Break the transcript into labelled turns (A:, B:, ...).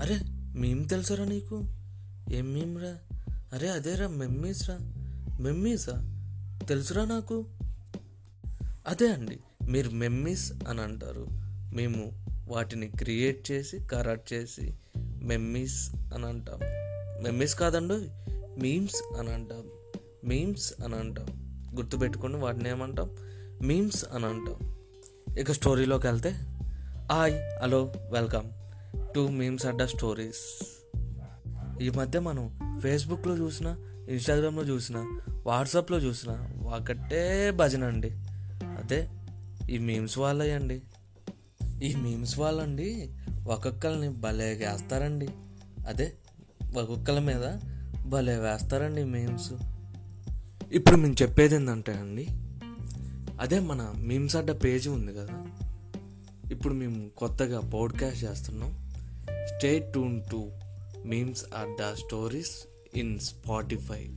A: అరే మేము తెలుసరా నీకు? ఏం మేమ్రా? అరే అదేరా మెమ్మీస్ రా మెమ్మీసా? తెలుసురా నాకు? అదే అండి మీరు మెమ్మీస్ అని అంటారు. మేము వాటిని క్రియేట్ చేసి కరాట్ చేసి మెమ్మీస్ అని అంటాం. మెమ్మీస్ కాదండి మీమ్స్ అని అంటాం. మీమ్స్ అని అంటాం. గుర్తుపెట్టుకుని వాటిని ఏమంటాం? మీమ్స్ అని అంటాం. ఇక స్టోరీలోకి వెళ్తే hi hello welcome. To memes అడ్డ స్టోరీస్. ఈ మధ్య మనం ఫేస్బుక్లో చూసినా ఇన్స్టాగ్రామ్లో చూసినా వాట్సాప్లో చూసిన ఒకటే భజన అండి. అదే ఈ మీమ్స్ వాళ్ళయండి. ఈ మీమ్స్ వాళ్ళండి ఒక్కొక్కరిని భలే వేస్తారండి. అదే ఒక్కొక్కల మీద భలే వేస్తారండి మీమ్స్. ఇప్పుడు మేము చెప్పేది ఏంటంటే అండి అదే మన మీమ్స్ అడ్డ పేజీ ఉంది కదా. ఇప్పుడు మేము కొత్తగా పాడ్కాస్ట్ చేస్తున్నాం. Stay tuned to Memes are the Stories in Spotify.